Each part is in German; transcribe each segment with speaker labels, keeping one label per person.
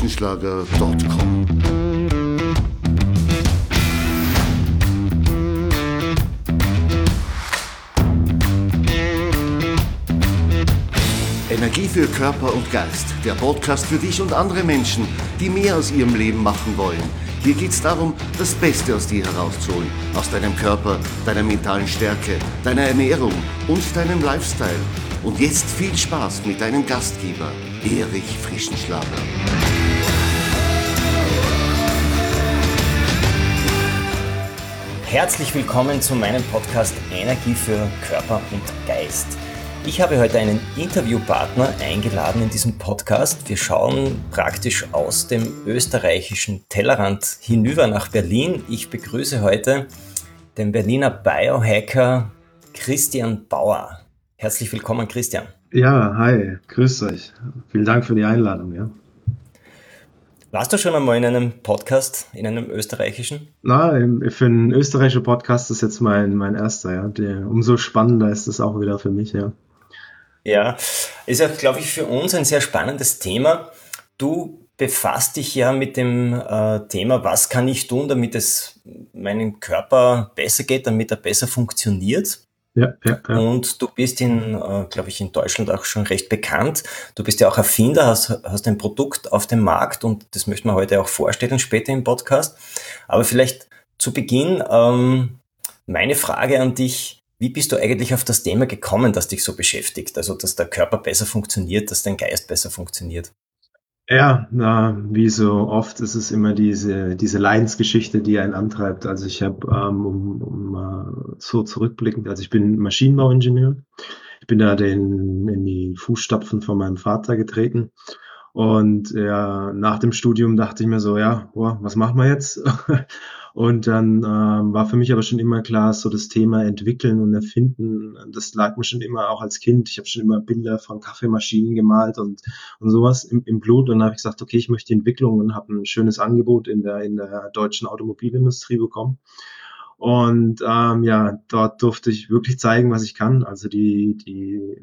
Speaker 1: www.frischenschlager.com. Energie für Körper und Geist. Der Podcast für dich und andere Menschen, die mehr aus ihrem Leben machen wollen. Hier geht es darum, das Beste aus dir herauszuholen. Aus deinem Körper, deiner mentalen Stärke, deiner Ernährung und deinem Lifestyle. Und jetzt viel Spaß mit deinem Gastgeber, Erich Frischenschlager.
Speaker 2: Herzlich willkommen zu meinem Podcast Energie für Körper und Geist. Ich habe heute einen Interviewpartner eingeladen in diesem Podcast. Wir schauen praktisch aus dem österreichischen Tellerrand hinüber nach Berlin. Ich begrüße heute den Berliner Biohacker Christian Bauer. Herzlich willkommen, Christian.
Speaker 3: Ja, hi, grüß euch. Vielen Dank für die Einladung, ja.
Speaker 2: Warst du schon einmal in einem Podcast, in einem österreichischen?
Speaker 3: Na, für einen österreichischen Podcast ist jetzt mein, mein erster, ja. Der, umso spannender ist es auch wieder für mich, ja.
Speaker 2: Ja, ist ja, glaube ich, für uns ein sehr spannendes Thema. Du befasst dich ja mit dem äh, Thema, was kann ich tun, damit es meinem Körper besser geht, damit er besser funktioniert. Ja, ja, ja. Und du bist in, äh, glaube ich, in Deutschland auch schon recht bekannt. Du bist ja auch Erfinder, hast, hast ein Produkt auf dem Markt und das möchten wir heute auch vorstellen später im Podcast. Aber vielleicht zu Beginn ähm, meine Frage an dich. Wie bist du eigentlich auf das Thema gekommen, das dich so beschäftigt? Also, dass der Körper besser funktioniert, dass dein Geist besser funktioniert?
Speaker 3: Ja, na, wie so oft ist es immer diese, diese Leidensgeschichte, die einen antreibt. Also ich habe, ähm, um, um so zurückblickend, also ich bin Maschinenbauingenieur. Ich bin da den, in die Fußstapfen von meinem Vater getreten. Und ja, nach dem Studium dachte ich mir so, ja, boah, was machen wir jetzt? Und dann ähm, war für mich aber schon immer klar, so das Thema entwickeln und erfinden, das lag mir schon immer auch als Kind. Ich habe schon immer Bilder von Kaffeemaschinen gemalt und, und sowas im, im Blut. Und dann habe ich gesagt, okay, ich möchte Entwicklung und habe ein schönes Angebot in der, in der deutschen Automobilindustrie bekommen. Und ähm, ja, dort durfte ich wirklich zeigen, was ich kann. Also die, die,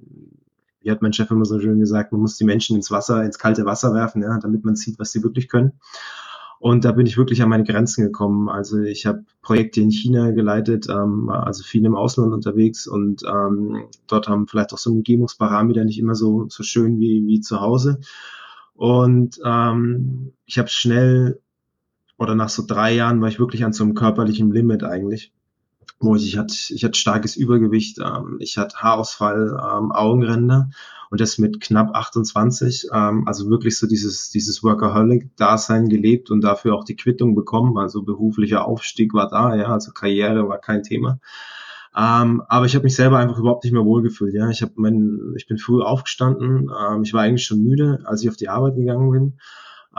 Speaker 3: wie hat mein Chef immer so schön gesagt, man muss die Menschen ins Wasser, ins kalte Wasser werfen, ja, damit man sieht, was sie wirklich können. Und da bin ich wirklich an meine Grenzen gekommen. Also ich habe Projekte in China geleitet, ähm, also viel im Ausland unterwegs und ähm, dort haben vielleicht auch so Umgebungsparameter nicht immer so, so schön wie, wie zu Hause. Und ähm, ich habe schnell, oder nach so drei Jahren war ich wirklich an so einem körperlichen Limit eigentlich ich, ich hatte, ich hatte starkes Übergewicht, ähm, ich hatte Haarausfall, ähm, Augenränder und das mit knapp 28, ähm, also wirklich so dieses, dieses Workaholic-Dasein gelebt und dafür auch die Quittung bekommen, also beruflicher Aufstieg war da, ja, also Karriere war kein Thema. Ähm, aber ich habe mich selber einfach überhaupt nicht mehr wohlgefühlt. Ja, ich habe mein, ich bin früh aufgestanden. Ähm, ich war eigentlich schon müde, als ich auf die Arbeit gegangen bin.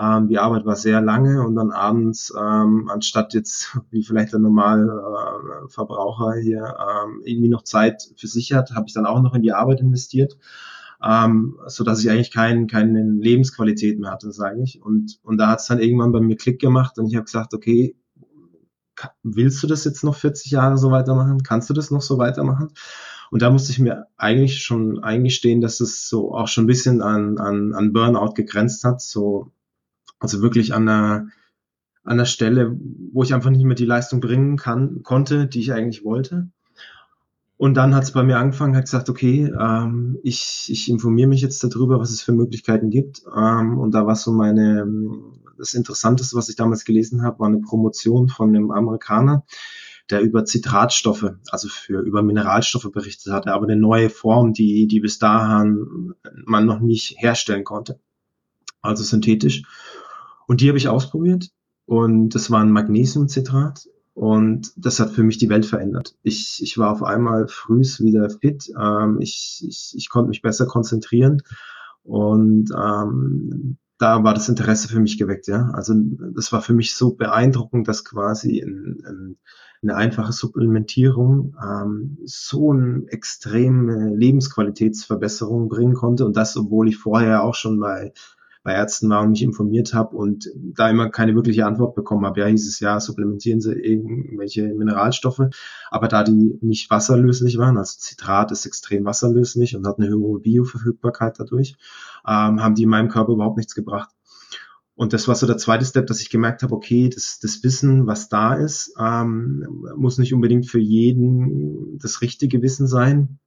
Speaker 3: Ähm, die Arbeit war sehr lange und dann abends, ähm, anstatt jetzt wie vielleicht der normale äh, Verbraucher hier ähm, irgendwie noch Zeit für sich hat, habe ich dann auch noch in die Arbeit investiert, ähm, so dass ich eigentlich kein, keine Lebensqualität mehr hatte, sage ich. Und, und da hat es dann irgendwann bei mir Klick gemacht und ich habe gesagt, okay, willst du das jetzt noch 40 Jahre so weitermachen? Kannst du das noch so weitermachen? Und da musste ich mir eigentlich schon eingestehen, dass es so auch schon ein bisschen an, an, an Burnout gegrenzt hat. So, also wirklich an der, an der Stelle, wo ich einfach nicht mehr die Leistung bringen kann, konnte, die ich eigentlich wollte. Und dann hat es bei mir angefangen, hat gesagt, okay, ähm, ich, ich informiere mich jetzt darüber, was es für Möglichkeiten gibt. Ähm, und da war so meine, das Interessanteste, was ich damals gelesen habe, war eine Promotion von einem Amerikaner, der über Zitratstoffe, also für über Mineralstoffe berichtet hatte, aber eine neue Form, die, die bis dahin man noch nicht herstellen konnte. Also synthetisch. Und die habe ich ausprobiert. Und das war ein Magnesiumcitrat. Und das hat für mich die Welt verändert. Ich, ich war auf einmal frühs wieder fit, ähm, ich, ich, ich konnte mich besser konzentrieren. Und ähm, da war das Interesse für mich geweckt, ja. Also das war für mich so beeindruckend, dass quasi in, in eine einfache Supplementierung ähm, so eine extreme Lebensqualitätsverbesserung bringen konnte. Und das, obwohl ich vorher auch schon bei bei Ärzten war und mich informiert habe und da immer keine wirkliche Antwort bekommen habe. Ja, hieß es ja, supplementieren Sie irgendwelche Mineralstoffe, aber da die nicht wasserlöslich waren, also Zitrat ist extrem wasserlöslich und hat eine höhere Bioverfügbarkeit dadurch, ähm, haben die in meinem Körper überhaupt nichts gebracht. Und das war so der zweite Step, dass ich gemerkt habe, okay, das, das Wissen, was da ist, ähm, muss nicht unbedingt für jeden das richtige Wissen sein.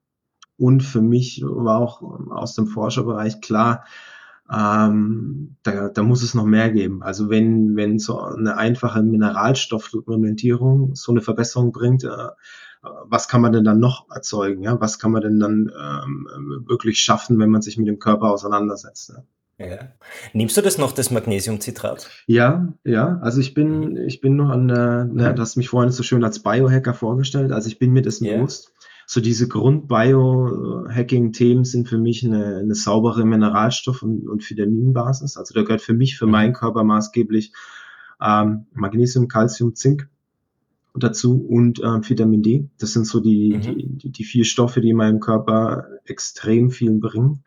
Speaker 3: Und für mich war auch aus dem Forscherbereich klar, ähm, da, da muss es noch mehr geben. Also wenn, wenn so eine einfache Mineralstoffdokumentierung so eine Verbesserung bringt, äh, was kann man denn dann noch erzeugen? Ja? Was kann man denn dann ähm, wirklich schaffen, wenn man sich mit dem Körper auseinandersetzt? Ja?
Speaker 2: Ja. Nimmst du das noch, das Magnesiumcitrat?
Speaker 3: Ja, ja. Also ich bin, ich bin noch an der, ne, du hast mich vorhin so schön als Biohacker vorgestellt. Also ich bin mir dessen yeah. bewusst. So diese Grund-Biohacking-Themen sind für mich eine, eine saubere Mineralstoff- und, und Vitaminbasis. Also da gehört für mich, für mhm. meinen Körper maßgeblich ähm, Magnesium, Calcium, Zink dazu und äh, Vitamin D. Das sind so die, mhm. die, die, vier Stoffe, die meinem Körper extrem viel bringen.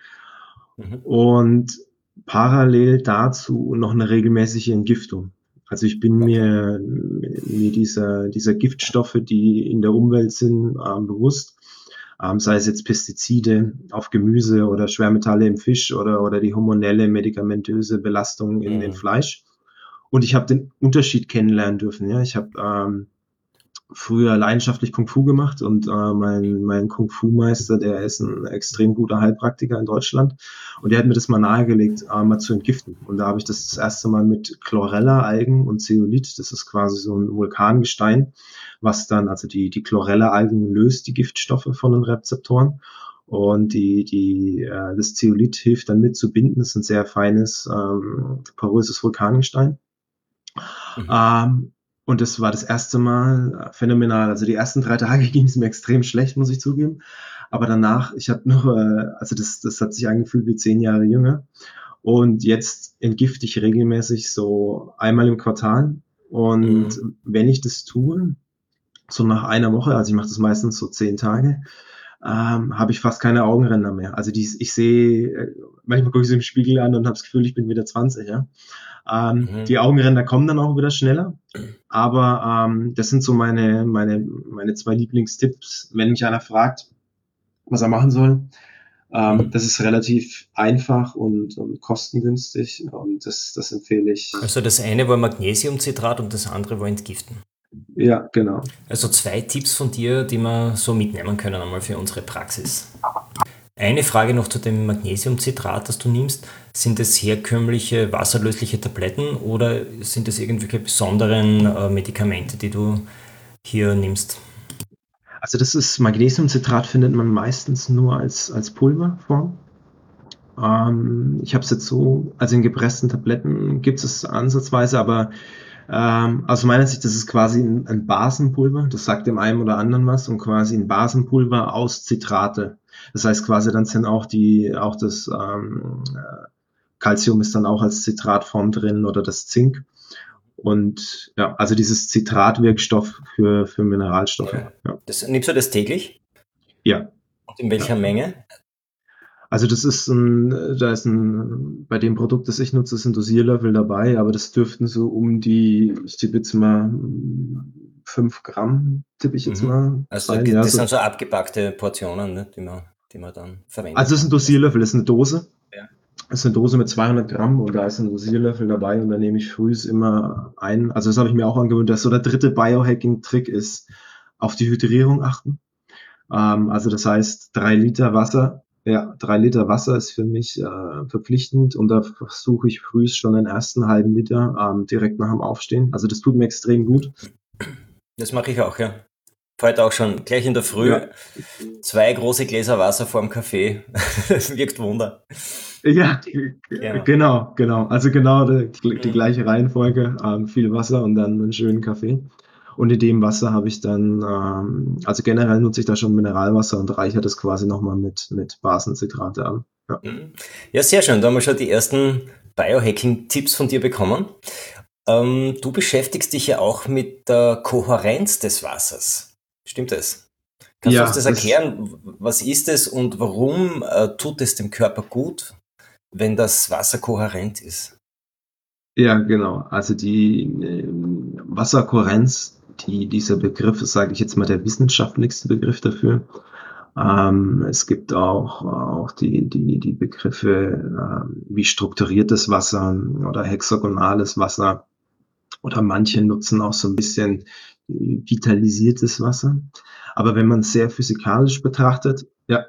Speaker 3: Mhm. Und parallel dazu noch eine regelmäßige Entgiftung. Also ich bin mir, mir dieser, dieser Giftstoffe, die in der Umwelt sind, ähm, bewusst. Ähm, sei es jetzt Pestizide auf Gemüse oder Schwermetalle im Fisch oder, oder die hormonelle, medikamentöse Belastung in mhm. den Fleisch. Und ich habe den Unterschied kennenlernen dürfen. Ja, ich habe ähm, früher leidenschaftlich Kung Fu gemacht und äh, mein, mein Kung Fu Meister, der ist ein extrem guter Heilpraktiker in Deutschland und der hat mir das mal nahegelegt, äh, mal zu entgiften. Und da habe ich das das erste Mal mit Chlorella-Algen und Zeolit, das ist quasi so ein Vulkangestein, was dann, also die, die Chlorella-Algen löst die Giftstoffe von den Rezeptoren und die, die, äh, das Zeolit hilft dann mit zu binden. Das ist ein sehr feines, ähm, poröses Vulkangestein. Mhm. Ähm, und das war das erste Mal phänomenal. Also die ersten drei Tage ging es mir extrem schlecht, muss ich zugeben. Aber danach, ich habe noch, äh, also das, das hat sich angefühlt wie zehn Jahre jünger. Und jetzt entgifte ich regelmäßig so einmal im Quartal. Und mhm. wenn ich das tue, so nach einer Woche, also ich mache das meistens so zehn Tage, ähm, habe ich fast keine Augenränder mehr. Also die, ich sehe, äh, manchmal gucke ich so im Spiegel an und habe das Gefühl, ich bin wieder 20, ja. Ähm, mhm. Die Augenränder kommen dann auch wieder schneller. Aber ähm, das sind so meine, meine, meine zwei Lieblingstipps, wenn mich einer fragt, was er machen soll. Ähm. Das ist relativ einfach und, und kostengünstig und das, das empfehle ich.
Speaker 2: Also das eine war Magnesiumcitrat und das andere war Entgiften.
Speaker 3: Ja, genau.
Speaker 2: Also zwei Tipps von dir, die wir so mitnehmen können einmal für unsere Praxis. Eine Frage noch zu dem Magnesiumcitrat, das du nimmst. Sind es herkömmliche wasserlösliche Tabletten oder sind es irgendwelche besonderen äh, Medikamente, die du hier nimmst?
Speaker 3: Also das ist Magnesiumcitrat findet man meistens nur als, als Pulverform. Ähm, ich habe es jetzt so, also in gepressten Tabletten gibt es ansatzweise, aber ähm, aus meiner Sicht, das ist quasi ein, ein Basenpulver, das sagt dem einen oder anderen was, und quasi ein Basenpulver aus Zitrate. Das heißt quasi, dann sind auch die, auch das ähm, Calcium ist dann auch als Zitratform drin oder das Zink. Und ja, also dieses Zitratwirkstoff für, für Mineralstoffe. Ja.
Speaker 2: Das, nimmst du das täglich?
Speaker 3: Ja.
Speaker 2: Und in welcher ja. Menge?
Speaker 3: Also das ist ein, da ist ein, bei dem Produkt, das ich nutze, ist ein Dosierlöffel dabei, aber das dürften so um die, ich tippe jetzt mal fünf Gramm, tippe ich jetzt mhm. mal.
Speaker 2: Also rein. das ja, sind so abgepackte Portionen, ne, die, man, die man dann verwendet.
Speaker 3: Also das ist ein Dosierlöffel, das ist eine Dose. Ja. Das ist eine Dose mit 200 Gramm und da ist ein Dosierlöffel dabei und da nehme ich frühs immer ein. Also das habe ich mir auch angewöhnt, dass so der dritte Biohacking-Trick ist, auf die Hydrierung achten. Ähm, also das heißt, drei Liter Wasser ja, drei Liter Wasser ist für mich äh, verpflichtend und da versuche ich frühst schon den ersten halben Liter ähm, direkt nach dem Aufstehen. Also das tut mir extrem gut.
Speaker 2: Das mache ich auch, ja. Heute auch schon gleich in der Früh ja. zwei große Gläser Wasser vorm Kaffee. das wirkt Wunder.
Speaker 3: Ja, genau, genau. genau. Also genau die, die gleiche Reihenfolge. Ähm, viel Wasser und dann einen schönen Kaffee. Und in dem Wasser habe ich dann, ähm, also generell nutze ich da schon Mineralwasser und reiche das quasi nochmal mit, mit Basenzitrate an.
Speaker 2: Ja. Mhm. ja, sehr schön. Da haben wir schon die ersten Biohacking-Tipps von dir bekommen. Ähm, du beschäftigst dich ja auch mit der Kohärenz des Wassers. Stimmt das? Kannst ja, du uns das erklären? Was ist es und warum äh, tut es dem Körper gut, wenn das Wasser kohärent ist?
Speaker 3: Ja, genau. Also die äh, Wasserkohärenz die, dieser Begriff ist, sage ich jetzt mal, der wissenschaftlichste Begriff dafür. Ähm, es gibt auch, auch die, die, die Begriffe äh, wie strukturiertes Wasser oder hexagonales Wasser oder manche nutzen auch so ein bisschen vitalisiertes Wasser. Aber wenn man sehr physikalisch betrachtet, ja,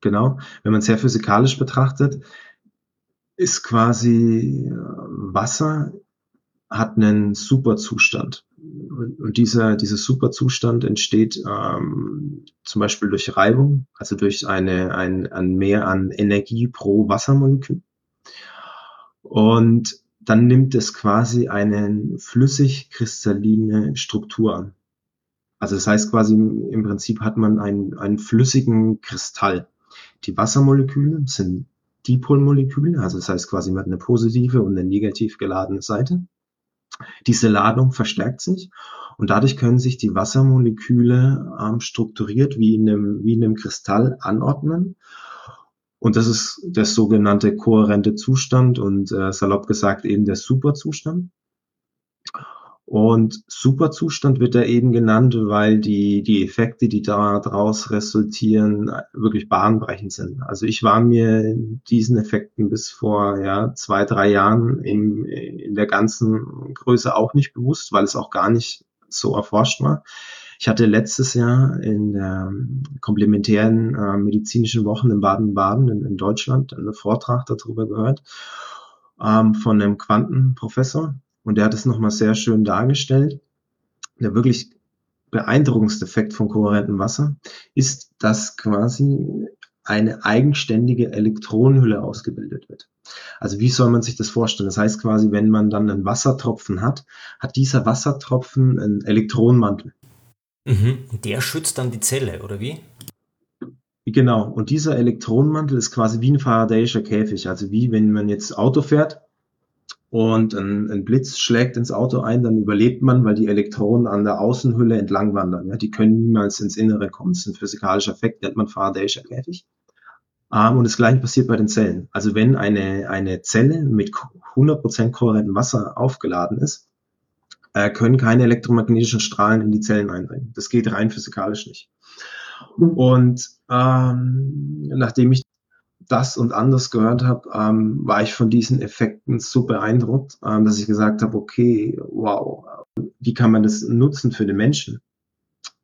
Speaker 3: genau, wenn man sehr physikalisch betrachtet, ist quasi äh, Wasser hat einen Superzustand. Und dieser, dieser Superzustand entsteht ähm, zum Beispiel durch Reibung, also durch eine, ein, ein Mehr an Energie pro Wassermolekül. Und dann nimmt es quasi eine flüssig-kristalline Struktur an. Also das heißt quasi im Prinzip hat man einen, einen flüssigen Kristall. Die Wassermoleküle sind Dipolmoleküle, also das heißt quasi man hat eine positive und eine negativ geladene Seite. Diese Ladung verstärkt sich und dadurch können sich die Wassermoleküle ähm, strukturiert wie in, einem, wie in einem Kristall anordnen. Und das ist der sogenannte kohärente Zustand und äh, salopp gesagt eben der Superzustand. Und Superzustand wird da eben genannt, weil die, die Effekte, die daraus resultieren, wirklich bahnbrechend sind. Also ich war mir diesen Effekten bis vor ja, zwei, drei Jahren in, in der ganzen Größe auch nicht bewusst, weil es auch gar nicht so erforscht war. Ich hatte letztes Jahr in der komplementären äh, medizinischen Wochen in Baden-Baden in, in, Deutschland einen Vortrag darüber gehört ähm, von einem Quantenprofessor, und der hat es nochmal sehr schön dargestellt. Der wirklich beeindruckendste Effekt von kohärentem Wasser ist, dass quasi eine eigenständige Elektronenhülle ausgebildet wird. Also wie soll man sich das vorstellen? Das heißt quasi, wenn man dann einen Wassertropfen hat, hat dieser Wassertropfen einen Elektronenmantel.
Speaker 2: Mhm. Der schützt dann die Zelle, oder wie?
Speaker 3: Genau. Und dieser Elektronenmantel ist quasi wie ein Faradayischer Käfig. Also wie wenn man jetzt Auto fährt und ein, ein, Blitz schlägt ins Auto ein, dann überlebt man, weil die Elektronen an der Außenhülle entlang wandern. Ja, die können niemals ins Innere kommen. Das ist ein physikalischer Effekt, nennt man Faradayischer Käfig. Ähm, und das gleiche passiert bei den Zellen. Also wenn eine, eine Zelle mit 100% kohärentem Wasser aufgeladen ist, äh, können keine elektromagnetischen Strahlen in die Zellen eindringen. Das geht rein physikalisch nicht. Und ähm, nachdem ich das und anders gehört habe, ähm, war ich von diesen Effekten so beeindruckt, ähm, dass ich gesagt habe, okay, wow, wie kann man das nutzen für den Menschen?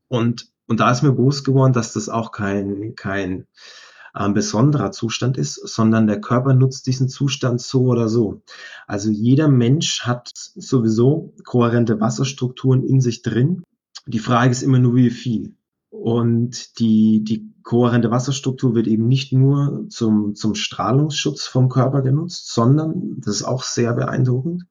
Speaker 3: Und, und da ist mir bewusst geworden, dass das auch kein, kein ähm, besonderer Zustand ist, sondern der Körper nutzt diesen Zustand so oder so. Also jeder Mensch hat sowieso kohärente Wasserstrukturen in sich drin. Die Frage ist immer nur, wie viel. Und die, die kohärente Wasserstruktur wird eben nicht nur zum, zum Strahlungsschutz vom Körper genutzt, sondern, das ist auch sehr beeindruckend,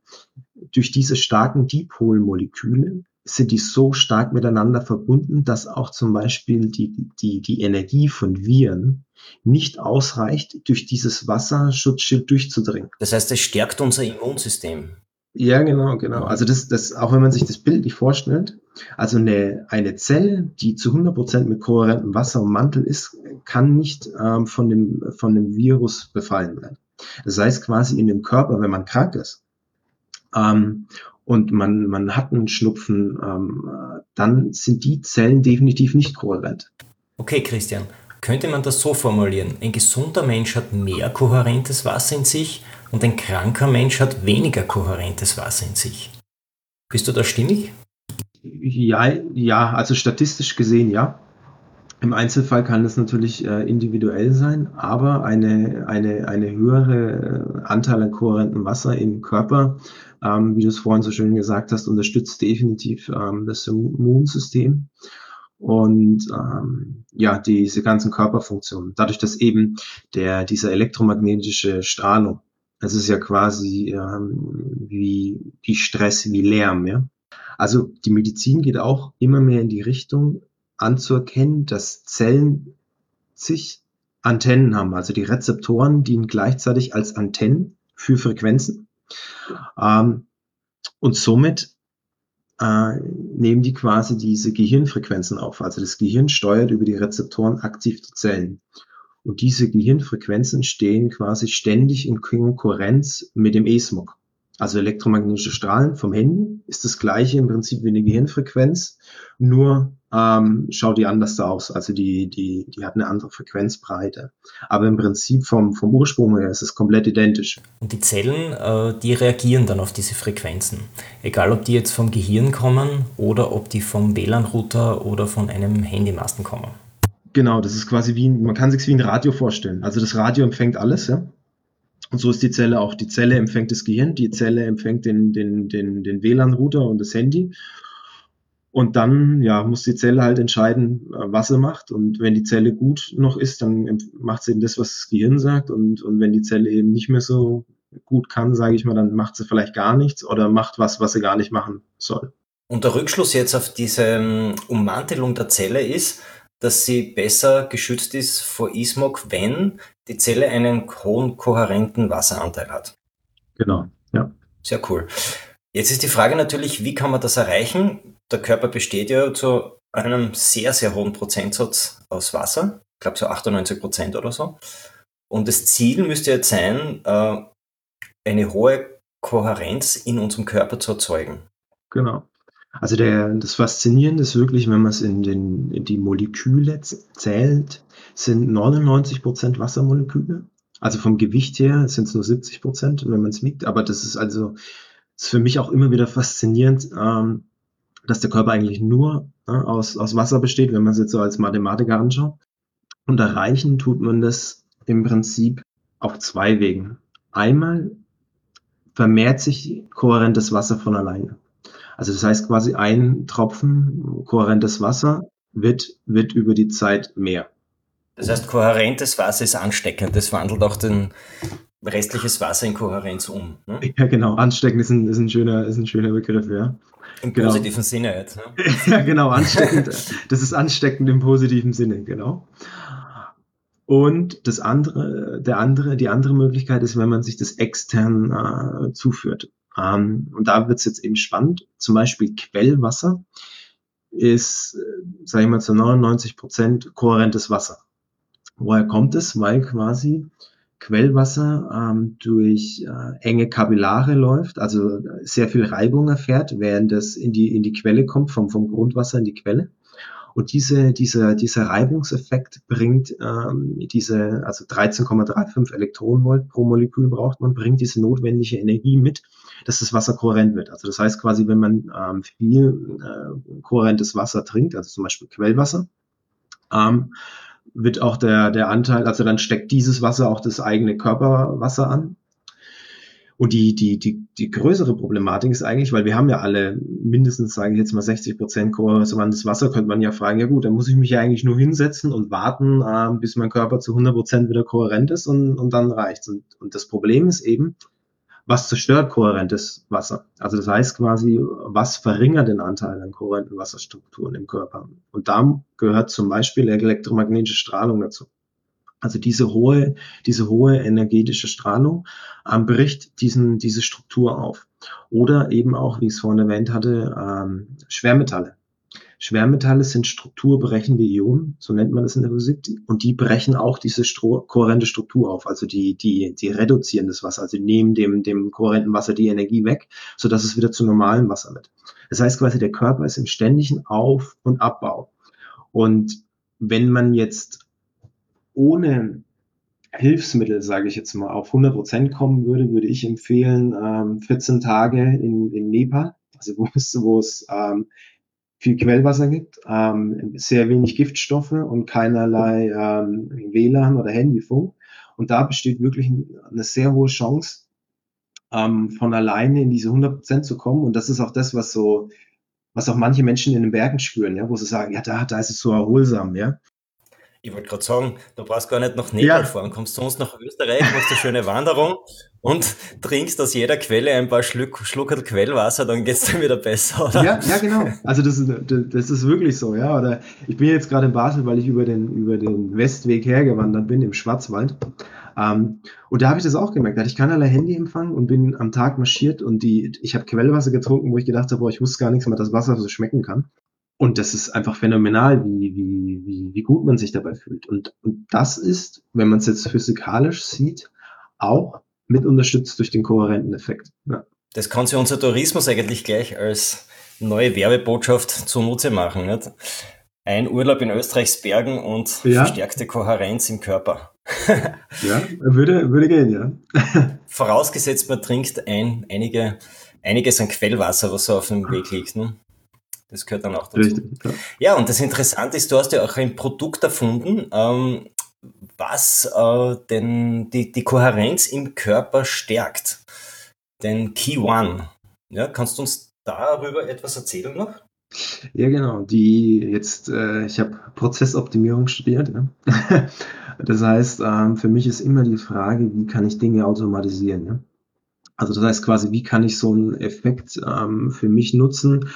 Speaker 3: durch diese starken Dipolmoleküle sind die so stark miteinander verbunden, dass auch zum Beispiel die, die, die Energie von Viren nicht ausreicht, durch dieses Wasserschutzschild durchzudringen.
Speaker 2: Das heißt, es stärkt unser Immunsystem.
Speaker 3: Ja, genau, genau. Also das, das, auch wenn man sich das Bild nicht vorstellt, also eine, eine Zelle, die zu 100% mit kohärentem Wasser ummantel ist, kann nicht ähm, von, dem, von dem Virus befallen werden. Das heißt quasi in dem Körper, wenn man krank ist ähm, und man, man hat einen Schnupfen, ähm, dann sind die Zellen definitiv nicht kohärent.
Speaker 2: Okay, Christian. Könnte man das so formulieren? Ein gesunder Mensch hat mehr kohärentes Wasser in sich und ein kranker Mensch hat weniger kohärentes Wasser in sich. Bist du da stimmig?
Speaker 3: Ja, ja, also statistisch gesehen ja. Im Einzelfall kann das natürlich äh, individuell sein, aber eine, eine, eine höhere äh, Anteil an kohärentem Wasser im Körper, ähm, wie du es vorhin so schön gesagt hast, unterstützt definitiv ähm, das Immunsystem und ähm, ja, diese ganzen Körperfunktionen. Dadurch, dass eben der, diese elektromagnetische Strahlung das ist ja quasi ähm, wie, wie Stress, wie Lärm, ja. Also die Medizin geht auch immer mehr in die Richtung anzuerkennen, dass Zellen sich Antennen haben, also die Rezeptoren dienen gleichzeitig als Antennen für Frequenzen. Ähm, und somit äh, nehmen die quasi diese Gehirnfrequenzen auf. Also das Gehirn steuert über die Rezeptoren aktiv die Zellen. Und diese Gehirnfrequenzen stehen quasi ständig in Konkurrenz mit dem E-Smog. Also elektromagnetische Strahlen vom Handy ist das gleiche im Prinzip wie eine Gehirnfrequenz, nur ähm, schaut die anders aus. Also die, die, die hat eine andere Frequenzbreite. Aber im Prinzip vom, vom Ursprung her ist es komplett identisch.
Speaker 2: Und die Zellen, äh, die reagieren dann auf diese Frequenzen. Egal, ob die jetzt vom Gehirn kommen oder ob die vom WLAN-Router oder von einem Handymasten kommen.
Speaker 3: Genau, das ist quasi wie, man kann sich wie ein Radio vorstellen. Also das Radio empfängt alles, ja. Und so ist die Zelle auch. Die Zelle empfängt das Gehirn, die Zelle empfängt den, den, den, den WLAN-Router und das Handy. Und dann ja, muss die Zelle halt entscheiden, äh, was sie macht. Und wenn die Zelle gut noch ist, dann macht sie eben das, was das Gehirn sagt. Und, und wenn die Zelle eben nicht mehr so gut kann, sage ich mal, dann macht sie vielleicht gar nichts oder macht was, was sie gar nicht machen soll.
Speaker 2: Und der Rückschluss jetzt auf diese ähm, Ummantelung der Zelle ist, dass sie besser geschützt ist vor Ismog, wenn die Zelle einen hohen kohärenten Wasseranteil hat.
Speaker 3: Genau, ja.
Speaker 2: Sehr cool. Jetzt ist die Frage natürlich, wie kann man das erreichen? der Körper besteht ja zu einem sehr, sehr hohen Prozentsatz aus Wasser. Ich glaube so 98 Prozent oder so. Und das Ziel müsste jetzt sein, äh, eine hohe Kohärenz in unserem Körper zu erzeugen.
Speaker 3: Genau. Also der, das Faszinierende ist wirklich, wenn man es in, den, in die Moleküle zählt, sind 99 Prozent Wassermoleküle. Also vom Gewicht her sind es nur 70 Prozent, wenn man es wiegt. Aber das ist also ist für mich auch immer wieder faszinierend, ähm, dass der Körper eigentlich nur ne, aus, aus Wasser besteht, wenn man es jetzt so als Mathematiker anschaut. Und erreichen tut man das im Prinzip auf zwei Wegen. Einmal vermehrt sich kohärentes Wasser von alleine. Also das heißt quasi ein Tropfen kohärentes Wasser wird, wird über die Zeit mehr.
Speaker 2: Das heißt, kohärentes Wasser ist ansteckend. Das wandelt auch den restliches Wasser in Kohärenz um.
Speaker 3: Ne? Ja, genau. Ansteckend ist ein, ist ein, schöner, ist ein schöner Begriff, ja.
Speaker 2: Im genau. positiven Sinne jetzt. Ne?
Speaker 3: ja, genau, ansteckend. das ist ansteckend im positiven Sinne, genau. Und das andere, der andere, die andere Möglichkeit ist, wenn man sich das extern äh, zuführt. Ähm, und da wird es jetzt eben spannend. Zum Beispiel Quellwasser ist, äh, sage ich mal, zu 99 Prozent kohärentes Wasser. Woher kommt es? Weil quasi Quellwasser ähm, durch äh, enge Kapillare läuft, also sehr viel Reibung erfährt, während es in die, in die Quelle kommt, vom, vom Grundwasser in die Quelle. Und diese, dieser, dieser Reibungseffekt bringt ähm, diese, also 13,35 Elektronenvolt pro Molekül braucht man, bringt diese notwendige Energie mit, dass das Wasser kohärent wird. Also das heißt quasi, wenn man ähm, viel äh, kohärentes Wasser trinkt, also zum Beispiel Quellwasser, ähm, wird auch der, der Anteil, also dann steckt dieses Wasser auch das eigene Körperwasser an. Und die, die, die, die größere Problematik ist eigentlich, weil wir haben ja alle mindestens, sage ich jetzt mal, 60 Prozent kohärentes Wasser, könnte man ja fragen, ja gut, dann muss ich mich ja eigentlich nur hinsetzen und warten, äh, bis mein Körper zu 100 Prozent wieder kohärent ist und, und dann reicht's. Und, und das Problem ist eben, was zerstört kohärentes Wasser? Also das heißt quasi, was verringert den Anteil an kohärenten Wasserstrukturen im Körper? Und da gehört zum Beispiel elektromagnetische Strahlung dazu. Also diese hohe, diese hohe energetische Strahlung ähm, bricht diesen, diese Struktur auf. Oder eben auch, wie ich es vorhin erwähnt hatte, ähm, Schwermetalle. Schwermetalle sind strukturbrechende Ionen, so nennt man das in der Physik, und die brechen auch diese Stro kohärente Struktur auf, also die, die, die reduzieren das Wasser, also nehmen dem, dem kohärenten Wasser die Energie weg, sodass es wieder zu normalem Wasser wird. Das heißt quasi, der Körper ist im ständigen Auf- und Abbau. Und wenn man jetzt ohne Hilfsmittel, sage ich jetzt mal, auf 100 Prozent kommen würde, würde ich empfehlen, ähm, 14 Tage in, in Nepal, also wo es, wo es ähm, viel Quellwasser gibt, ähm, sehr wenig Giftstoffe und keinerlei ähm, WLAN oder Handyfunk. Und da besteht wirklich eine sehr hohe Chance, ähm, von alleine in diese 100% zu kommen. Und das ist auch das, was so, was auch manche Menschen in den Bergen spüren, ja, wo sie sagen, ja, da, da ist es so erholsam, ja.
Speaker 2: Ich wollte gerade sagen, du brauchst gar nicht nach Nepal ja. fahren, kommst zu uns nach Österreich, machst eine schöne Wanderung und trinkst aus jeder Quelle ein paar Schluck, Schluckerl Quellwasser, dann geht's dir wieder besser, oder?
Speaker 3: Ja, ja, genau. Also das ist, das ist wirklich so, ja. Oder ich bin jetzt gerade in Basel, weil ich über den, über den Westweg hergewandert bin, im Schwarzwald. Ähm, und da habe ich das auch gemerkt. Da hatte ich keinerlei Handyempfang und bin am Tag marschiert und die, ich habe Quellwasser getrunken, wo ich gedacht habe, boah, ich wusste gar nichts mehr, dass Wasser so schmecken kann. Und das ist einfach phänomenal, wie, wie, wie, wie gut man sich dabei fühlt. Und, und das ist, wenn man es jetzt physikalisch sieht, auch mit unterstützt durch den kohärenten Effekt. Ja.
Speaker 2: Das kann sich unser Tourismus eigentlich gleich als neue Werbebotschaft zunutze machen. Nicht? ein Urlaub in Österreichs Bergen und ja. verstärkte Kohärenz im Körper.
Speaker 3: ja, würde, würde gehen, ja.
Speaker 2: Vorausgesetzt, man trinkt ein, einige, einiges an Quellwasser, was so auf dem Weg liegt. Ne? Das gehört dann auch dazu. Richtig, ja. ja, und das Interessante ist, du hast ja auch ein Produkt erfunden, ähm, was äh, denn die, die Kohärenz im Körper stärkt. Den Key One. Ja, kannst du uns darüber etwas erzählen noch?
Speaker 3: Ja, genau. Die jetzt, äh, ich habe Prozessoptimierung studiert. Ja? das heißt, ähm, für mich ist immer die Frage, wie kann ich Dinge automatisieren? Ja? Also das heißt quasi, wie kann ich so einen Effekt ähm, für mich nutzen,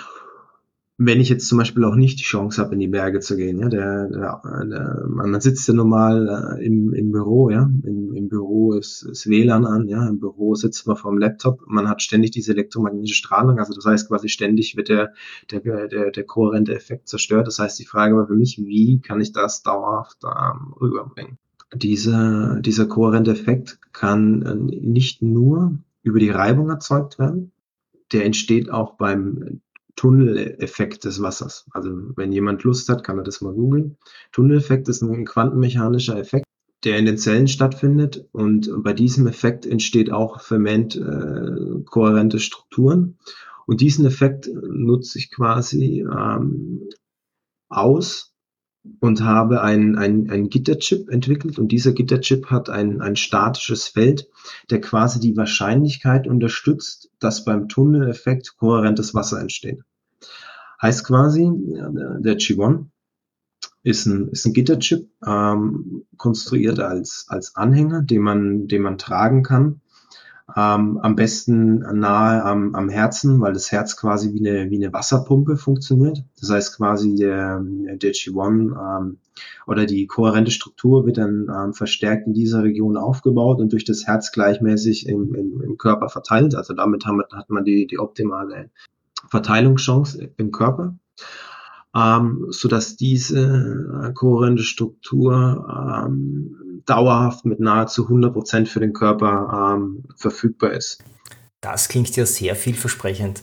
Speaker 3: wenn ich jetzt zum Beispiel auch nicht die Chance habe, in die Berge zu gehen, ja, der, der, der man sitzt ja normal äh, im, im Büro, ja, Im, im Büro ist, ist WLAN an, ja, im Büro sitzt man vor dem Laptop, man hat ständig diese elektromagnetische Strahlung, also das heißt quasi ständig wird der, der, der, der kohärente Effekt zerstört. Das heißt, die Frage war für mich, wie kann ich das dauerhaft ähm, rüberbringen? Dieser, dieser kohärente Effekt kann äh, nicht nur über die Reibung erzeugt werden, der entsteht auch beim Tunneleffekt des Wassers. Also wenn jemand Lust hat, kann er das mal googeln. Tunneleffekt ist ein quantenmechanischer Effekt, der in den Zellen stattfindet und bei diesem Effekt entsteht auch ferment äh, kohärente Strukturen. Und diesen Effekt nutze ich quasi ähm, aus und habe ein, ein, ein Gitterchip entwickelt und dieser Gitterchip hat ein, ein statisches Feld, der quasi die Wahrscheinlichkeit unterstützt, dass beim Tunneleffekt kohärentes Wasser entsteht. Heißt quasi, der G1 ist ein, ist ein Gitterchip, ähm, konstruiert als, als Anhänger, den man, den man tragen kann. Ähm, am besten nahe am, am Herzen, weil das Herz quasi wie eine, wie eine Wasserpumpe funktioniert. Das heißt quasi der, der G1 ähm, oder die kohärente Struktur wird dann ähm, verstärkt in dieser Region aufgebaut und durch das Herz gleichmäßig im, im, im Körper verteilt. Also damit haben, hat man die, die optimale Verteilungschance im Körper, ähm, so dass diese äh, kohärente Struktur ähm, dauerhaft mit nahezu 100 Prozent für den Körper ähm, verfügbar ist.
Speaker 2: Das klingt ja sehr vielversprechend.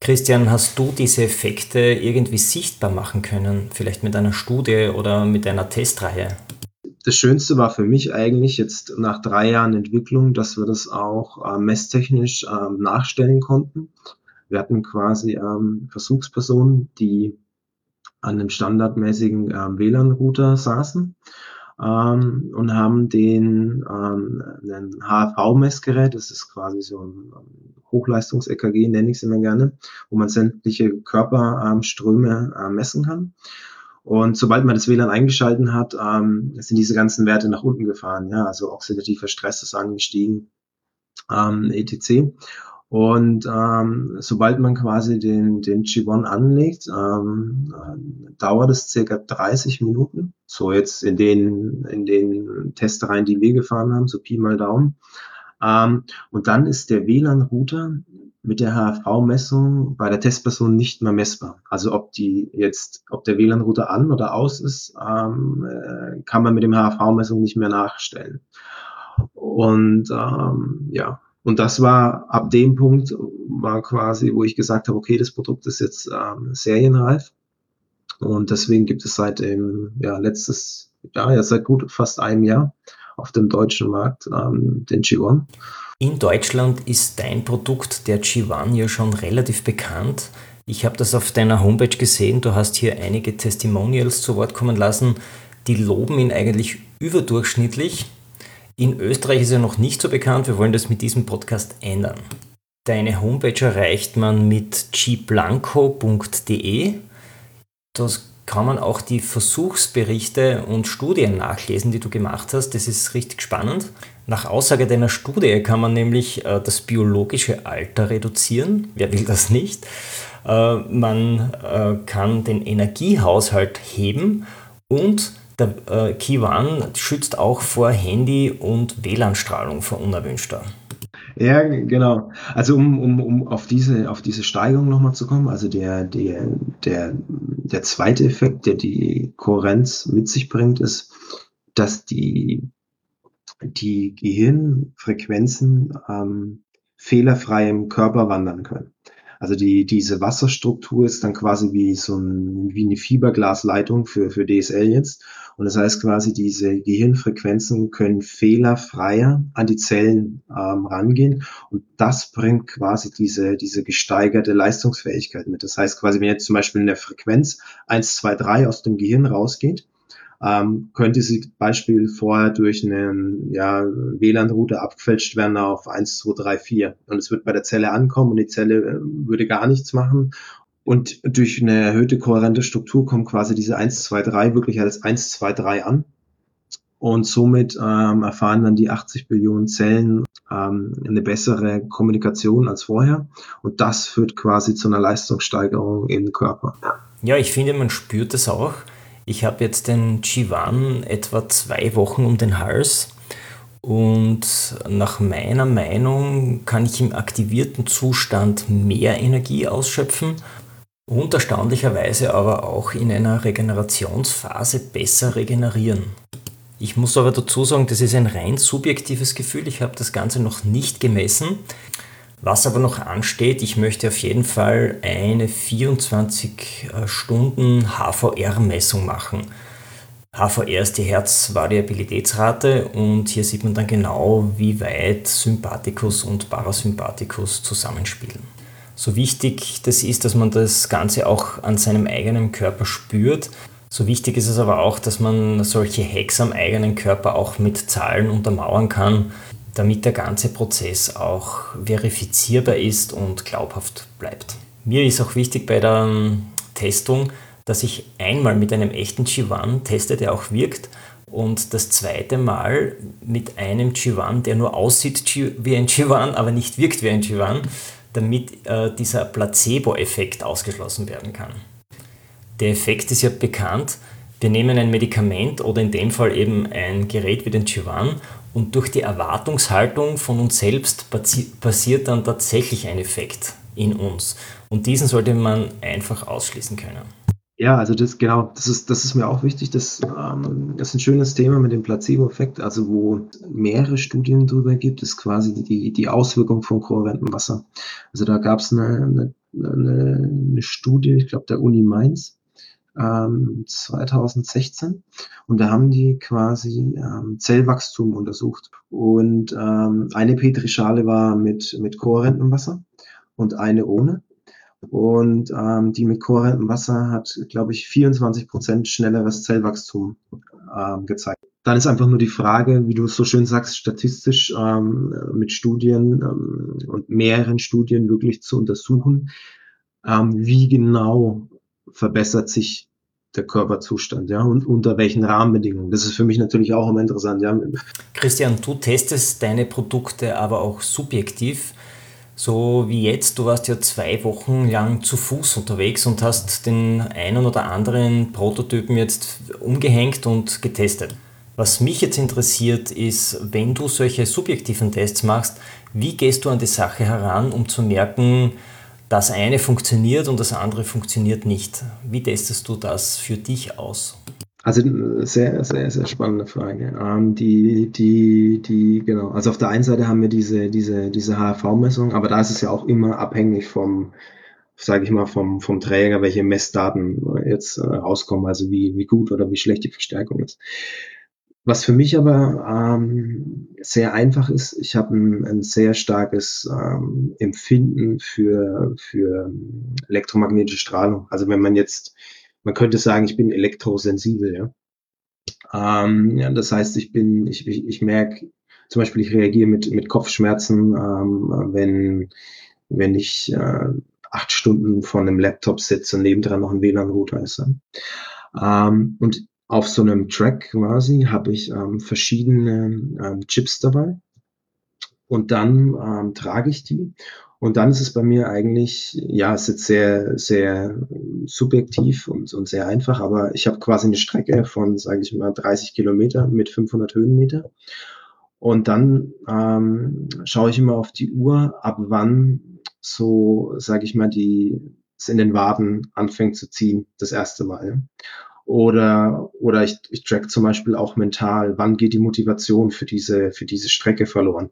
Speaker 2: Christian, hast du diese Effekte irgendwie sichtbar machen können? Vielleicht mit einer Studie oder mit einer Testreihe?
Speaker 3: Das Schönste war für mich eigentlich jetzt nach drei Jahren Entwicklung, dass wir das auch äh, messtechnisch äh, nachstellen konnten. Wir hatten quasi ähm, Versuchspersonen, die an einem standardmäßigen ähm, WLAN-Router saßen ähm, und haben den ähm, ein HFV-Messgerät, das ist quasi so ein Hochleistungs-EKG, nenne ich es immer gerne, wo man sämtliche Körperströme äh, messen kann. Und sobald man das WLAN eingeschalten hat, ähm, sind diese ganzen Werte nach unten gefahren. Ja, also oxidativer Stress ist angestiegen, ähm, etc. Und ähm, sobald man quasi den, den G1 anlegt, ähm, äh, dauert es circa 30 Minuten. So jetzt in den, in den Testereien, die wir gefahren haben, so Pi mal Daumen. Ähm, und dann ist der WLAN-Router mit der HFV-Messung bei der Testperson nicht mehr messbar. Also ob die jetzt, ob der WLAN-Router an oder aus ist, ähm, äh, kann man mit dem HFV-Messung nicht mehr nachstellen. Und ähm, ja, und das war ab dem Punkt, war quasi, wo ich gesagt habe, okay, das Produkt ist jetzt ähm, serienreif. Und deswegen gibt es seit dem, ja, letztes Jahr, ja, seit gut fast einem Jahr auf dem deutschen Markt ähm, den G1.
Speaker 2: In Deutschland ist dein Produkt, der G1, ja schon relativ bekannt. Ich habe das auf deiner Homepage gesehen. Du hast hier einige Testimonials zu Wort kommen lassen. Die loben ihn eigentlich überdurchschnittlich. In Österreich ist er noch nicht so bekannt. Wir wollen das mit diesem Podcast ändern. Deine Homepage erreicht man mit gblanco.de. Das kann man auch die Versuchsberichte und Studien nachlesen, die du gemacht hast. Das ist richtig spannend. Nach Aussage deiner Studie kann man nämlich äh, das biologische Alter reduzieren. Wer will das nicht? Äh, man äh, kann den Energiehaushalt heben und der äh, One schützt auch vor Handy- und WLAN-Strahlung vor unerwünschter.
Speaker 3: Ja, genau. Also um, um, um auf diese auf diese Steigerung nochmal zu kommen, also der der der der zweite Effekt, der die Kohärenz mit sich bringt, ist, dass die die Gehirnfrequenzen ähm, fehlerfrei im Körper wandern können. Also die, diese Wasserstruktur ist dann quasi wie so ein, wie eine Fiberglasleitung für, für DSL jetzt. Und das heißt quasi, diese Gehirnfrequenzen können fehlerfreier an die Zellen ähm, rangehen. Und das bringt quasi diese, diese gesteigerte Leistungsfähigkeit mit. Das heißt quasi, wenn jetzt zum Beispiel eine Frequenz 1, 2, 3 aus dem Gehirn rausgeht, ähm, könnte sie Beispiel vorher durch einen ja, WLAN-Router abgefälscht werden auf 1, 2, 3, 4. Und es wird bei der Zelle ankommen und die Zelle äh, würde gar nichts machen. Und durch eine erhöhte kohärente Struktur kommt quasi diese 1, 2, 3 wirklich als 1, 2, 3 an. Und somit ähm, erfahren dann die 80 Billionen Zellen ähm, eine bessere Kommunikation als vorher. Und das führt quasi zu einer Leistungssteigerung im Körper.
Speaker 2: Ja, ich finde, man spürt es auch. Ich habe jetzt den Chivan etwa zwei Wochen um den Hals und nach meiner Meinung kann ich im aktivierten Zustand mehr Energie ausschöpfen und erstaunlicherweise aber auch in einer Regenerationsphase besser regenerieren. Ich muss aber dazu sagen, das ist ein rein subjektives Gefühl. Ich habe das Ganze noch nicht gemessen. Was aber noch ansteht, ich möchte auf jeden Fall eine 24 äh, HVR-Messung machen. HVR ist die Herzvariabilitätsrate und hier sieht man dann genau, wie weit Sympathikus und Parasympathikus zusammenspielen. So wichtig das ist, dass man das Ganze auch an seinem eigenen Körper spürt, so wichtig ist es aber auch, dass man solche Hacks am eigenen Körper auch mit Zahlen untermauern kann damit der ganze Prozess auch verifizierbar ist und glaubhaft bleibt. Mir ist auch wichtig bei der ähm, Testung, dass ich einmal mit einem echten G1 teste, der auch wirkt, und das zweite Mal mit einem G1, der nur aussieht wie ein G1, aber nicht wirkt wie ein G1, damit äh, dieser Placebo-Effekt ausgeschlossen werden kann. Der Effekt ist ja bekannt. Wir nehmen ein Medikament oder in dem Fall eben ein Gerät wie den G1 und durch die Erwartungshaltung von uns selbst passiert dann tatsächlich ein Effekt in uns. Und diesen sollte man einfach ausschließen können.
Speaker 3: Ja, also das genau, das ist, das ist mir auch wichtig. Das, ähm, das ist ein schönes Thema mit dem Placebo-Effekt, also wo mehrere Studien drüber gibt, ist quasi die, die Auswirkung von kohärentem Wasser. Also da gab es eine, eine, eine Studie, ich glaube der Uni Mainz, ähm, 2016 und da haben die quasi ähm, Zellwachstum untersucht und ähm, eine Petrischale war mit mit kohärentem Wasser und eine ohne und ähm, die mit kohärentem Wasser hat, glaube ich, 24 Prozent schnelleres Zellwachstum ähm, gezeigt. Dann ist einfach nur die Frage, wie du es so schön sagst, statistisch ähm, mit Studien ähm, und mehreren Studien wirklich zu untersuchen, ähm, wie genau verbessert sich der Körperzustand, ja, und unter welchen Rahmenbedingungen. Das ist für mich natürlich auch immer interessant, ja.
Speaker 2: Christian, du testest deine Produkte aber auch subjektiv, so wie jetzt. Du warst ja zwei Wochen lang zu Fuß unterwegs und hast den einen oder anderen Prototypen jetzt umgehängt und getestet. Was mich jetzt interessiert ist, wenn du solche subjektiven Tests machst, wie gehst du an die Sache heran, um zu merken, das eine funktioniert und das andere funktioniert nicht. Wie testest du das für dich aus?
Speaker 3: Also sehr, sehr, sehr spannende Frage. Ähm, die, die, die, genau. Also auf der einen Seite haben wir diese, diese, diese HRV-Messung, aber da ist es ja auch immer abhängig vom, sage ich mal, vom, vom Träger, welche Messdaten jetzt äh, rauskommen, also wie, wie gut oder wie schlecht die Verstärkung ist. Was für mich aber ähm, sehr einfach ist, ich habe ein, ein sehr starkes ähm, Empfinden für, für elektromagnetische Strahlung. Also wenn man jetzt, man könnte sagen, ich bin elektrosensibel, ja. Ähm, ja das heißt, ich bin, ich, ich, ich merke, zum Beispiel, ich reagiere mit, mit Kopfschmerzen, ähm, wenn, wenn ich äh, acht Stunden vor einem Laptop sitze und nebendran noch ein WLAN-Router ist. Ähm, und auf so einem Track quasi habe ich ähm, verschiedene ähm, Chips dabei und dann ähm, trage ich die und dann ist es bei mir eigentlich, ja, es ist jetzt sehr, sehr subjektiv und, und sehr einfach, aber ich habe quasi eine Strecke von, sage ich mal, 30 Kilometer mit 500 Höhenmeter. Und dann ähm, schaue ich immer auf die Uhr, ab wann so, sage ich mal, die es in den Waden anfängt zu ziehen, das erste Mal. Oder, oder ich, ich track zum Beispiel auch mental, wann geht die Motivation für diese, für diese Strecke verloren.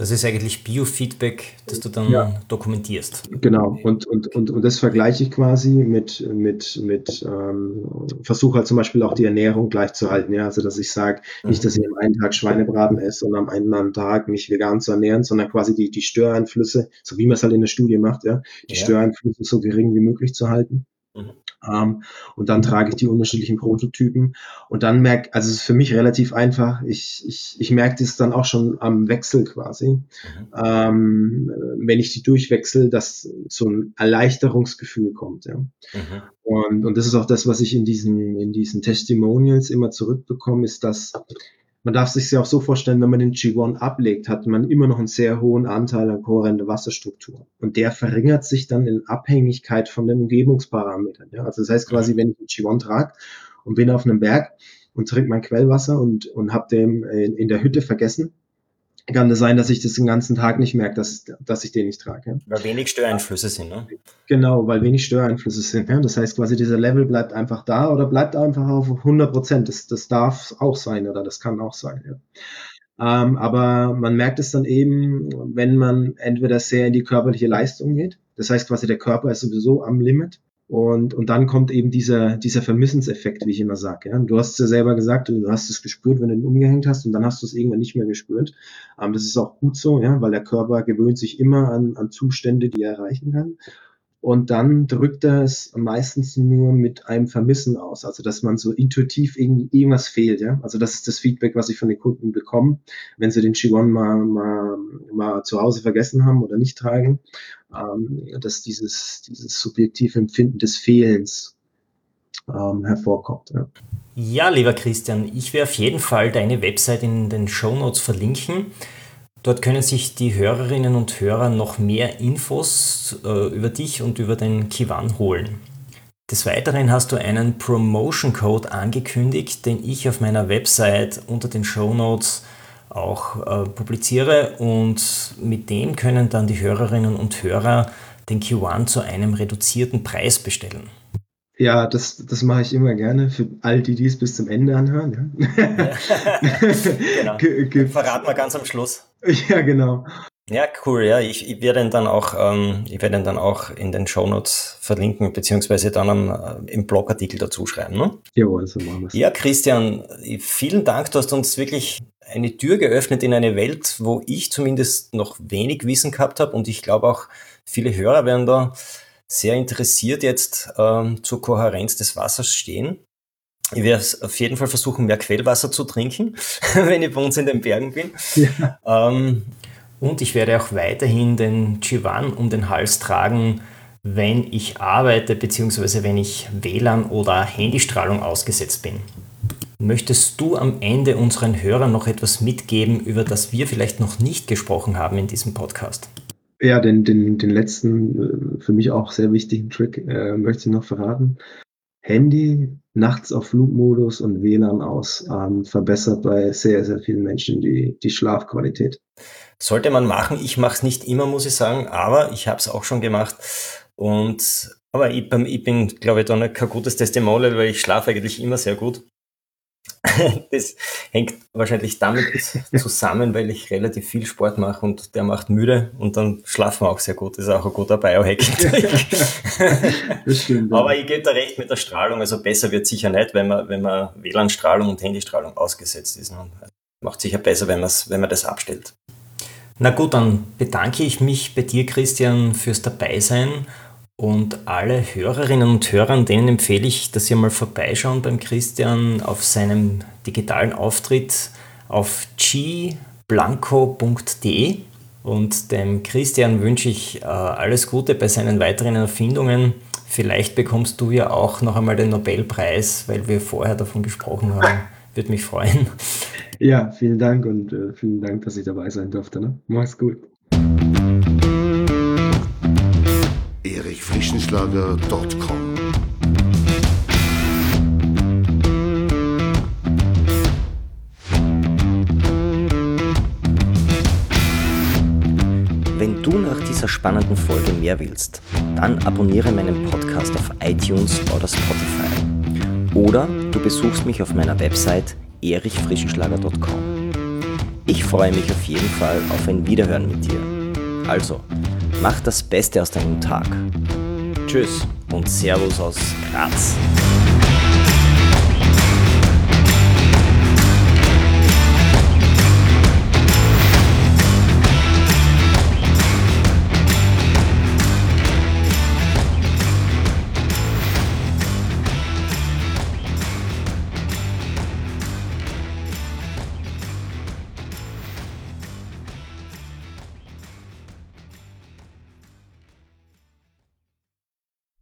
Speaker 2: Das ist eigentlich Biofeedback, das du dann ja. dokumentierst.
Speaker 3: Genau, und, und, und, und das vergleiche ich quasi mit, mit, mit ähm, versuche halt zum Beispiel auch die Ernährung gleich zu halten. Ja? Also dass ich sage, mhm. nicht, dass ich am einen Tag Schweinebraten esse und am anderen Tag mich vegan zu ernähren, sondern quasi die, die Störeinflüsse, so wie man es halt in der Studie macht, ja, die ja. Störeinflüsse so gering wie möglich zu halten. Mhm. Ähm, und dann trage ich die unterschiedlichen Prototypen und dann merke, also es ist für mich relativ einfach, ich, ich, ich merke das dann auch schon am Wechsel quasi, mhm. ähm, wenn ich die durchwechsel, dass so ein Erleichterungsgefühl kommt. Ja. Mhm. Und, und das ist auch das, was ich in diesen, in diesen Testimonials immer zurückbekomme, ist, dass man darf sich ja auch so vorstellen, wenn man den G1 ablegt, hat man immer noch einen sehr hohen Anteil an kohärenter Wasserstruktur. Und der verringert sich dann in Abhängigkeit von den Umgebungsparametern. Ja? Also das heißt quasi, wenn ich den G1 trage und bin auf einem Berg und trinke mein Quellwasser und, und habe den in der Hütte vergessen, kann es sein, dass ich das den ganzen Tag nicht merke, dass, dass ich den nicht trage. Ja.
Speaker 2: Weil wenig Störeinflüsse sind, ne?
Speaker 3: Genau, weil wenig Störeinflüsse sind. Ja. Das heißt quasi, dieser Level bleibt einfach da oder bleibt einfach auf 100 Prozent. Das, das darf auch sein oder das kann auch sein. Ja. Ähm, aber man merkt es dann eben, wenn man entweder sehr in die körperliche Leistung geht. Das heißt quasi, der Körper ist sowieso am Limit und, und dann kommt eben dieser, dieser Vermissenseffekt, wie ich immer sage. Ja? Du hast es ja selber gesagt, du hast es gespürt, wenn du ihn umgehängt hast und dann hast du es irgendwann nicht mehr gespürt. Ähm, das ist auch gut so, ja, weil der Körper gewöhnt sich immer an, an Zustände, die er erreichen kann. Und dann drückt er es meistens nur mit einem Vermissen aus. Also, dass man so intuitiv irgendwas fehlt, ja. Also, das ist das Feedback, was ich von den Kunden bekomme, wenn sie den Qigong mal, mal, mal zu Hause vergessen haben oder nicht tragen, ähm, dass dieses, dieses subjektive Empfinden des Fehlens ähm, hervorkommt, ja.
Speaker 2: Ja, lieber Christian, ich werde auf jeden Fall deine Website in den Show Notes verlinken. Dort können sich die Hörerinnen und Hörer noch mehr Infos äh, über dich und über den Kiwan holen. Des Weiteren hast du einen Promotion Code angekündigt, den ich auf meiner Website unter den Show Notes auch äh, publiziere und mit dem können dann die Hörerinnen und Hörer den Q1 zu einem reduzierten Preis bestellen.
Speaker 3: Ja, das, das mache ich immer gerne für all die, die es bis zum Ende anhören.
Speaker 2: Ja. genau. Verraten wir ganz am Schluss.
Speaker 3: Ja, genau.
Speaker 2: Ja, cool. Ja, ich, ich werde ihn dann auch, ähm, ich werde ihn dann auch in den Shownotes verlinken, beziehungsweise dann am, äh, im Blogartikel dazu schreiben. Ne?
Speaker 3: Jawohl, so machen wir es.
Speaker 2: Ja, Christian, vielen Dank. Du hast uns wirklich eine Tür geöffnet in eine Welt, wo ich zumindest noch wenig Wissen gehabt habe und ich glaube auch viele Hörer werden da sehr interessiert jetzt ähm, zur Kohärenz des Wassers stehen. Ich werde auf jeden Fall versuchen, mehr Quellwasser zu trinken, wenn ich bei uns in den Bergen bin. Ja. Ähm, und ich werde auch weiterhin den Chivan um den Hals tragen, wenn ich arbeite bzw. wenn ich WLAN oder Handystrahlung ausgesetzt bin. Möchtest du am Ende unseren Hörern noch etwas mitgeben, über das wir vielleicht noch nicht gesprochen haben in diesem Podcast?
Speaker 3: Ja, den, den, den letzten, äh, für mich auch sehr wichtigen Trick äh, möchte ich noch verraten. Handy nachts auf Flugmodus und WLAN aus ähm, verbessert bei sehr, sehr vielen Menschen die, die Schlafqualität.
Speaker 2: Sollte man machen. Ich mache es nicht immer, muss ich sagen, aber ich habe es auch schon gemacht. Und aber ich, ich bin, glaube ich, da kein gutes Testimonial, weil ich schlafe eigentlich immer sehr gut. das hängt wahrscheinlich damit zusammen, weil ich relativ viel Sport mache und der macht müde und dann schlafen wir auch sehr gut. Das ist auch ein guter Biohack. stimmt, ja. Aber ich gebe da recht mit der Strahlung. Also besser wird sicher nicht, wenn man, wenn man WLAN-Strahlung und Handystrahlung ausgesetzt ist. Ne? Macht sicher besser, wenn, wenn man das abstellt. Na gut, dann bedanke ich mich bei dir, Christian, fürs Dabeisein und alle Hörerinnen und Hörern, denen empfehle ich, dass sie mal vorbeischauen beim Christian auf seinem digitalen Auftritt auf gblanco.de. Und dem Christian wünsche ich äh, alles Gute bei seinen weiteren Erfindungen. Vielleicht bekommst du ja auch noch einmal den Nobelpreis, weil wir vorher davon gesprochen haben. Würde mich freuen.
Speaker 3: Ja, vielen Dank und äh, vielen Dank, dass ich dabei sein durfte. Ne? Mach's gut.
Speaker 1: erichfrischenschlager.com.
Speaker 2: Wenn du nach dieser spannenden Folge mehr willst, dann abonniere meinen Podcast auf iTunes oder Spotify. Oder du besuchst mich auf meiner Website erichfrischenschlager.com. Ich freue mich auf jeden Fall auf ein Wiederhören mit dir. Also, mach das Beste aus deinem Tag. Tschüss und Servus aus Graz.